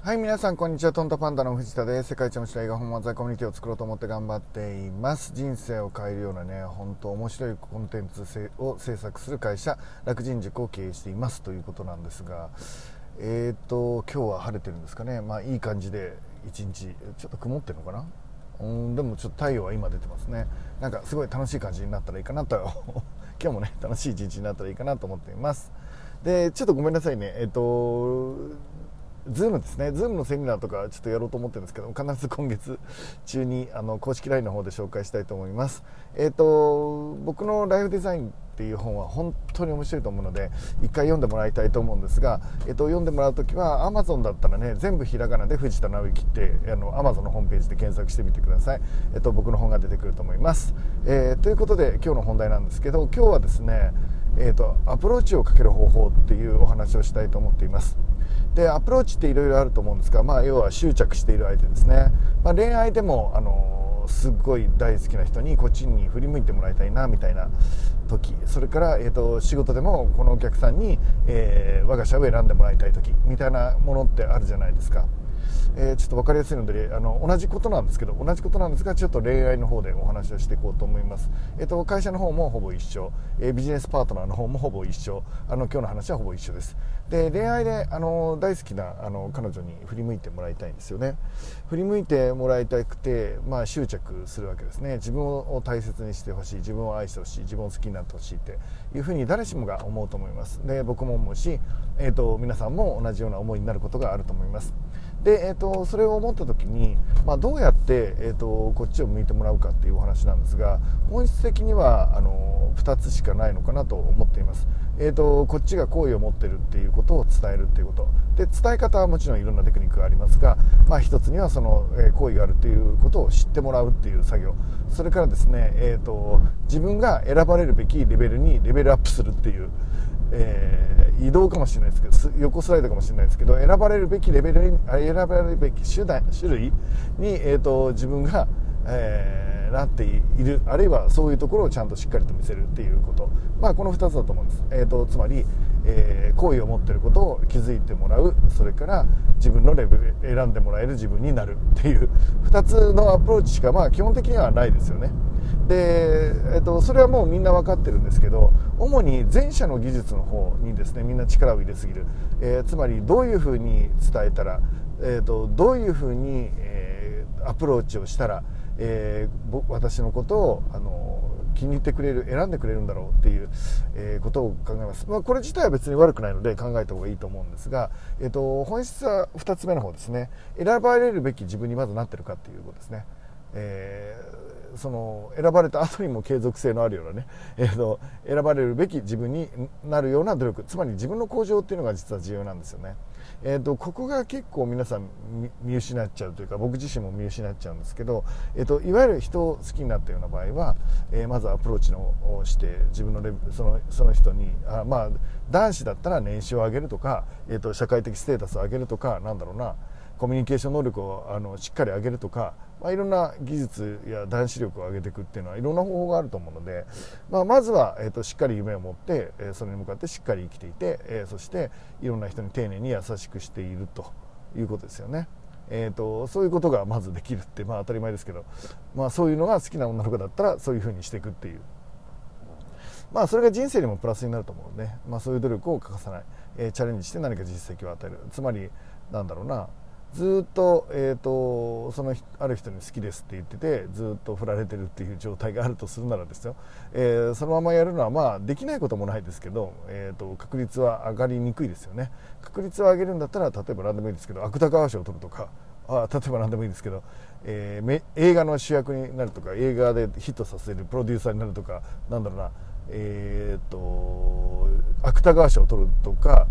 はい、皆さん、こんにちは。トントパンダの藤田です。世界一面白い映画本漫才コミュニティを作ろうと思って頑張っています。人生を変えるようなね、本当面白いコンテンツを制作する会社、楽人塾を経営していますということなんですが、えっ、ー、と、今日は晴れてるんですかね。まあ、いい感じで、一日、ちょっと曇ってるのかなうんでもちょっと太陽は今出てますねなんかすごい楽しい感じになったらいいかなと今日もね楽しい一日になったらいいかなと思っていますでちょっとごめんなさいねえっ、ー、とズームですね、ズームのセミナーとかちょっとやろうと思ってるんですけど、必ず今月中にあの公式 LINE の方で紹介したいと思います。えっ、ー、と、僕のライフデザインっていう本は本当に面白いと思うので、一回読んでもらいたいと思うんですが、えっ、ー、と、読んでもらうときは Amazon だったらね、全部ひらがなで藤田直之って、あの、Amazon のホームページで検索してみてください。えっ、ー、と、僕の本が出てくると思います。えということで今日の本題なんですけど、今日はですね、えーとアプローチをかける方法っていうお話をしたいと思っています。でアプローチっていろいろあると思うんですが、まあ、要は執着している相手ですね、まあ、恋愛でもあのすっごい大好きな人にこっちに振り向いてもらいたいなみたいな時それから、えーと、仕事でもこのお客さんに、えー、我が社を選んでもらいたい時みたいなものってあるじゃないですか。えー、ちょっと分かりやすいのであの同じことなんですけど同じことなんですがちょっと恋愛の方でお話をしていこうと思います、えーと、会社の方もほぼ一緒、えー、ビジネスパートナーの方もほぼ一緒。あの今日の話はほぼ一緒です。で恋愛であの大好きなあの彼女に振り向いてもらいたいんですよね。振り向いてもらいたくて、まあ、執着するわけですね。自分を大切にしてほしい。自分を愛してほしい。自分を好きになってほしいって。いうふうに誰しもが思うと思います。で僕も思うし、えーと皆さんも同じような思いになることがあると思います。で、えーと、それを思った時に、まあ、どうやって、えーと、こっちを向いてもらうかっていうお話なんですが本質的にはあの2つしかないのかなと思っています、えーと、こっちが好意を持ってるっていうことを伝えるっていうこと。で伝え方はもちろんいろんなテクニックがありますが、まあ、一つにはその、えー、好意があるっていうことを知ってもらうっていう作業。それからですね、えー、と自分が選ばれるべきレベルにレベルアップするっていう。えー、移動かもしれないですけど横スライドかもしれないですけど選ばれるべきレベルに選ばれるべき手段種類に、えーと、自分が、えー、なっているあるいはそういうところをちゃんとしっかりと見せるっていうこと、まあ、この2つだと思うんです、えーと、つまり、えー、意を持ってることを気づいてもらう。それから自分のレベル選んでもらえる自分になるっていう。2つのアプローチしか、まあ、基本的にはないですよね。で、えっと、それはもうみんな分かってるんですけど主に前者の技術の方にですねみんな力を入れすぎる、えー、つまりどういうふうに伝えたら、えーと、どういうふうに、えー、アプローチをしたら、えー、私のことをあの気に入ってくれる選んでくれるんだろうっていう、え、ことを考えます、まあ、これ自体は別に悪くないので考えた方がいいと思うんですが、えーと本質は2つ目の方ですね選ばれるべき自分にまずなってるかっていうことですね。えー、その選ばれた後にも継続性のあるようなね、えーと、選ばれるべき自分になるような努力つまり自分の向上っていうのが実は重要なんですよね。えーと、ここが結構皆さん見失っちゃうというか僕自身も見失っちゃうんですけど、えーと、いわゆる人を好きになったような場合は、えー、まずアプローチのをして自分のレそのその人にあまあ男子だったら年収を上げるとか、えーと社会的ステータスを上げるとかなんだろうなコミュニケーション能力をあのしっかり上げるとか、まあ、いろんな技術や男子力を上げていくっていうのはいろんな方法があると思うので、まあ、まずは、えーと、しっかり夢を持って、えー、それに向かってしっかり生きていて、えー、そしていろんな人に丁寧に優しくしているということですよね。えーと、そういうことがまずできるって、まあ、当たり前ですけど、まあ、そういうのが好きな女の子だったらそういうふうにしていくっていう。まあ、それが人生にもプラスになると思うので、まあ、そういう努力を欠かさない、えー、チャレンジして何か実績を与えるつまりなんだろうなずっと,、えーと、そのある人に好きですって言っててずっと振られてるっていう状態があるとするならですよ、えー、そのままやるのはまあできないこともないですけど、えーと、確率は上がりにくいですよね。確率を上げるんだったら例えば何でもいいですけど芥川賞を取るとかあ例えば何でもいいですけど、えー、映画の主役になるとか映画でヒットさせるプロデューサーになるとかなんだろうなえーと芥川賞を取るとか、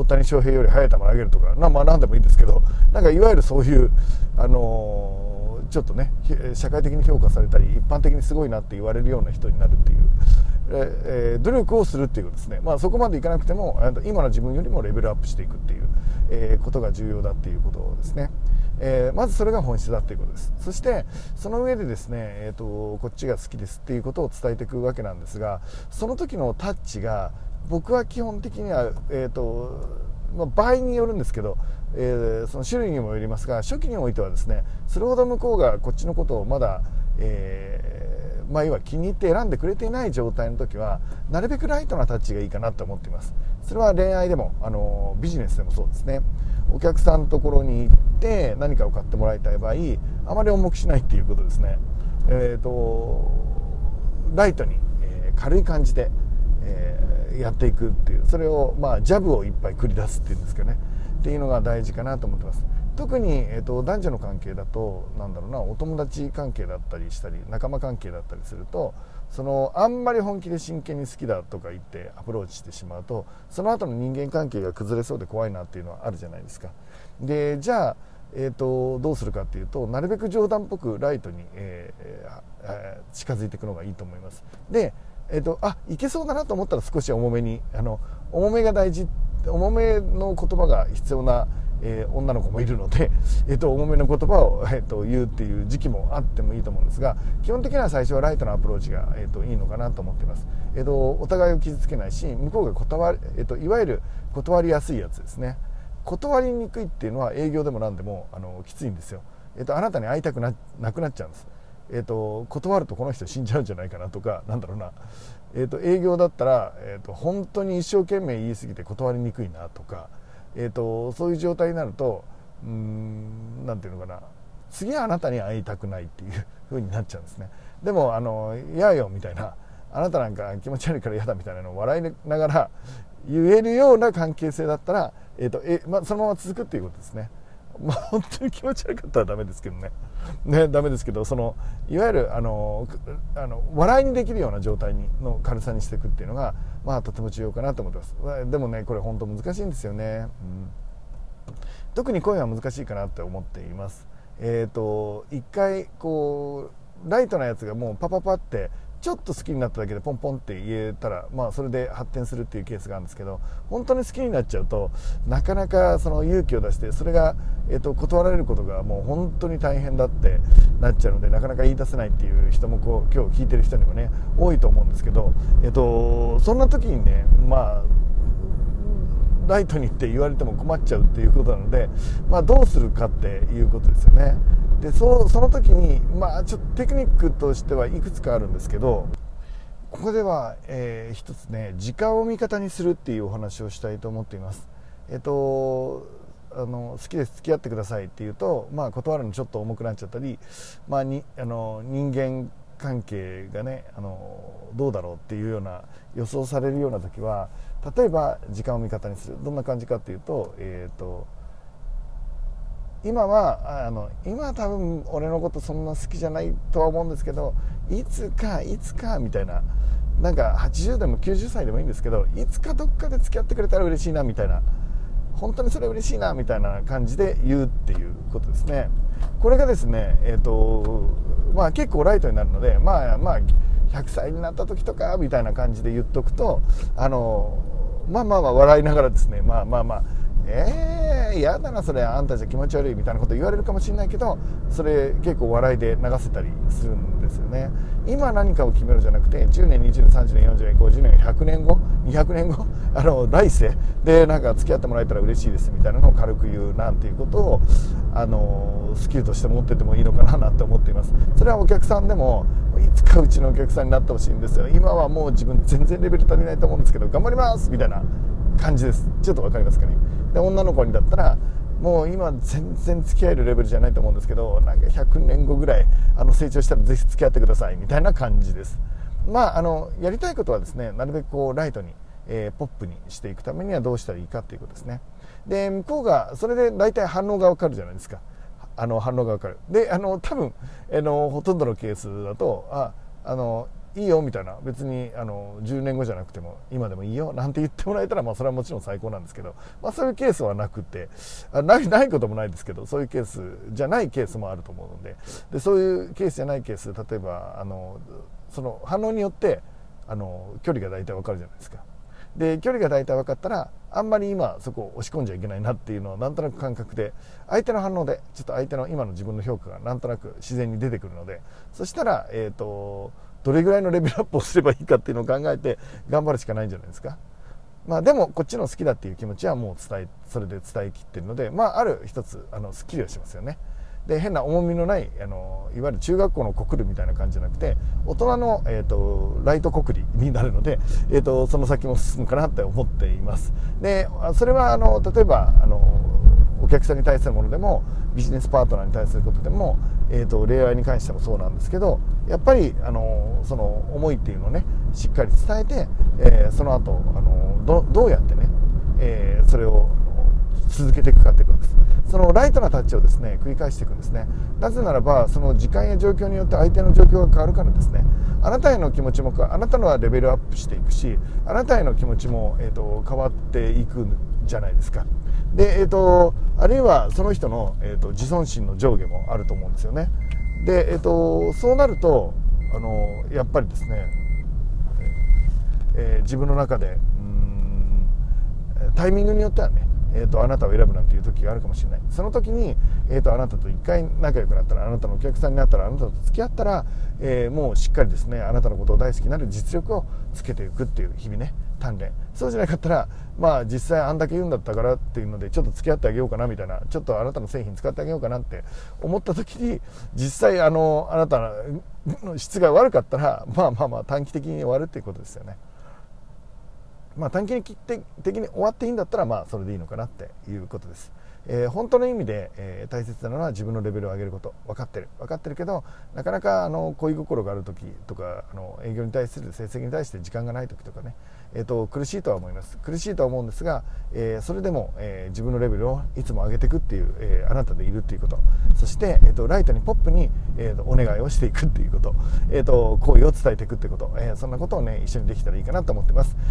大谷翔平より速い球投げるとかな、まあ、何でもいいんですけどなんかいわゆるそういう、あのー、ちょっとね社会的に評価されたり一般的にすごいなって言われるような人になるっていう、えー、努力をするっていうですね、まあ、そこまでいかなくても今の自分よりもレベルアップしていくっていう、えー、ことが重要だっていうことですね。えー、まずそれが本質だということですそしてその上でですね、えーとこっちが好きですっていうことを伝えていくわけなんですがその時のタッチが僕は基本的には、えーと、まあ、場合によるんですけど、えー、その種類にもよりますが初期においてはですねそれほど向こうがこっちのことをまだ、えー、まあ、要は気に入って選んでくれていない状態の時はなるべくライトなタッチがいいかなと思っています。それは恋愛でもあのビジネスでもそうですね。お客さんのところに行って何かを買ってもらいたい場合あまり重くしないっていうことですね。えっ、ー、とライトに、え軽い感じで、えやっていくっていうそれをまあジャブをいっぱい繰り出すっていうんですかね。っていうのが大事かなと思ってます。特に、えーと、男女の関係だとなんだろうなお友達関係だったりしたり仲間関係だったりするとそのあんまり本気で真剣に好きだとか言ってアプローチしてしまうとその後の人間関係が崩れそうで怖いなっていうのはあるじゃないですか。でじゃあ、えーと、どうするかっていうとなるべく冗談っぽくライトに、えーえー、近づいていくのがいいと思います。でえーと、あいけそうだなと思ったら少し重めにあの重めが大事重めの言葉が必要な、えー、女の子もいるので、えーと、重めの言葉を、えーと、言うっていう時期もあってもいいと思うんですが基本的には最初はライトなアプローチが、えー、といいのかなと思っています、えー、とお互いを傷つけないし向こうが断、えー、といわゆる断りやすいやつですね。断りにくいっていうのは営業でも何でもあのきついんですよ、えー、とあなたに会いたくななくなっちゃうんです。えーと、断るとこの人死んじゃうんじゃないかなとかなんだろうな、えーと、営業だったら、えーと、本当に一生懸命言い過ぎて断りにくいなとか、えー、とそういう状態になるとうんなんていうのかな。次はあなたに会いたくないっていう 風になっちゃうんですね。でもあの「嫌よ」みたいな「あなたなんか気持ち悪いから嫌だ」みたいなのを笑いながら言えるような関係性だったら、えーとえまあ、そのまま続くっていうことですね。まあ、本当に気持ち悪かったらダメですけどね。ねダメですけどそのいわゆるあのあの笑いにできるような状態にの軽さにしていくっていうのが、まあ、とても重要かなと思ってます。でもねこれ本当難しいんですよね、うん、特に声は難しいかなって思っています。えっ、ー、と一回こうライトなやつがもうパパパってちょっと好きになっただけでポンポンって言えたら、まあ、それで発展するっていうケースがあるんですけど本当に好きになっちゃうとなかなかその勇気を出してそれが、えー、と断られることがもう本当に大変だってなっちゃうのでなかなか言い出せないっていう人もこう今日聞いてる人にもね多いと思うんですけど、えー、とそんな時にねまあライトにって言われても困っちゃうっていうことなので、まあ、どうするかっていうことですよね。でそその時に、まあ、ちょっとテクニックとしてはいくつかあるんですけどここでは、えー、一つね時間を味方にするっていうお話をしたいと思っています。えっとあの好きです付き合ってくださいって言うと、まあ、断るのちょっと重くなっちゃったり、まあ、にあの人間関係がねあのどうだろうっていうような予想されるような時は例えば時間を味方にするどんな感じかっていうと,、えーと今はあの今は多分俺のことそんな好きじゃないとは思うんですけどいつかいつかみたいななんか80でも90歳でもいいんですけどいつかどっかで付き合ってくれたら嬉しいなみたいな。本当にそれ嬉しいなみたいな感じで言うっていうことですね。これがですねえっ、ー、とまあ結構ライトになるのでまあまあ100歳になった時とかみたいな感じで言っとくとあのまあまあまあ笑いながらですねまあまあまあえー、嫌だなそれあんたじゃ気持ち悪いみたいなこと言われるかもしれないけどそれ結構笑いで流せたりするんですよね。今何かを決めるじゃなくて10年20年30年40年50年100年後200年後あの来世でなんか付き合ってもらえたら嬉しいですみたいなのを軽く言うなんていうことをあのスキルとして持っててもいいのかななんて思っています。それはお客さんでもいつかうちのお客さんになってほしいんですよ。今はもう自分全然レベル足りないと思うんですけど頑張りますみたいな感じです。ちょっと分かりますかね？で女の子にだったらもう今全然付き合えるレベルじゃないと思うんですけどなんか100年後ぐらいあの成長したらぜひ付き合ってくださいみたいな感じです。まああのやりたいことはですねなるべくこうライトに、えー、ポップにしていくためにはどうしたらいいかっていうことですね。で向こうがそれで大体反応がわかるじゃないですか。あの反応がわかる。であの多分あのほとんどのケースだとああのいいよみたいな。別にあの10年後じゃなくても今でもいいよなんて言ってもらえたら、まあ、それはもちろん最高なんですけど、まあ、そういうケースはなくて。ないないこともないですけどそういうケースじゃないケースもあると思うので。でそういうケースじゃないケース例えばあのその反応によってあの距離が大体わかるじゃないですか。で距離が大体分かったらあんまり今そこを押し込んじゃいけないなっていうのをなんとなく感覚で相手の反応でちょっと相手の今の自分の評価がなんとなく自然に出てくるので。そしたら、えーとどれぐらいのレベルアップをすればいいかっていうのを考えて頑張るしかないんじゃないですか。まあ、でもこっちの好きだっていう気持ちはもう伝えそれで伝えきってるので、まあ、ある一つあのすっきりはしますよねで変な重みのないあのいわゆる中学校の国理みたいな感じじゃなくて大人の、えーと、ライト国理になるので、えーと、その先も進むかなって思っていますでそれはあの例えばあのお客さんに対するものでもビジネスパートナーに対することでも、えーと、恋愛に関してもそうなんですけどやっぱりあのその思いっていうのをねしっかり伝えて、えー、その後あのどどうやってね、えー、それを続けていくかということです。そのライトなタッチをですね繰り返していくんですね。なぜならばその時間や状況によって相手の状況が変わるからですね。あなたへの気持ちもあなたのはレベルアップしていくしあなたへの気持ちも、えーと、変わっていくじゃないですか。で、えーと、あるいはその人の、えーと、自尊心の上下もあると思うんですよね。で、えー、とそうなるとあのやっぱりですね、えー、自分の中でうんタイミングによってはねえーと、あなたを選ぶなんていう時があるかもしれない。その時に、えーと、あなたと一回仲良くなったらあなたのお客さんになったらあなたと付き合ったら、えー、もうしっかりですねあなたのことを大好きになる実力をつけていくっていう日々ね。鍛錬そうじゃなかったらまあ実際あんだけ言うんだったからっていうのでちょっと付き合ってあげようかなみたいなちょっとあなたの製品使ってあげようかなって思った時に実際あのあなたの質が悪かったらまあまあまあ短期的に終わるっていうことですよね。まあ、短期的に終わっていいんだったらまあそれでいいのかなっていうことです。えー、本当の意味で、えー、大切なのは自分のレベルを上げること。分かってる。分かってるけどなかなかあの恋心がある時とかあの営業に対する成績に対して時間がない時とかね、えーと、苦しいとは思います。苦しいとは思うんですが、えー、それでも、え自分のレベルをいつも上げていくっていう、えあなたでいるっていうこと。そして、えーと、ライトにポップに、えーと、お願いをしていくっていうこと,、えー、と好意を伝えていくってこと、えそんなことをね一緒にできたらいいかなと思ってます。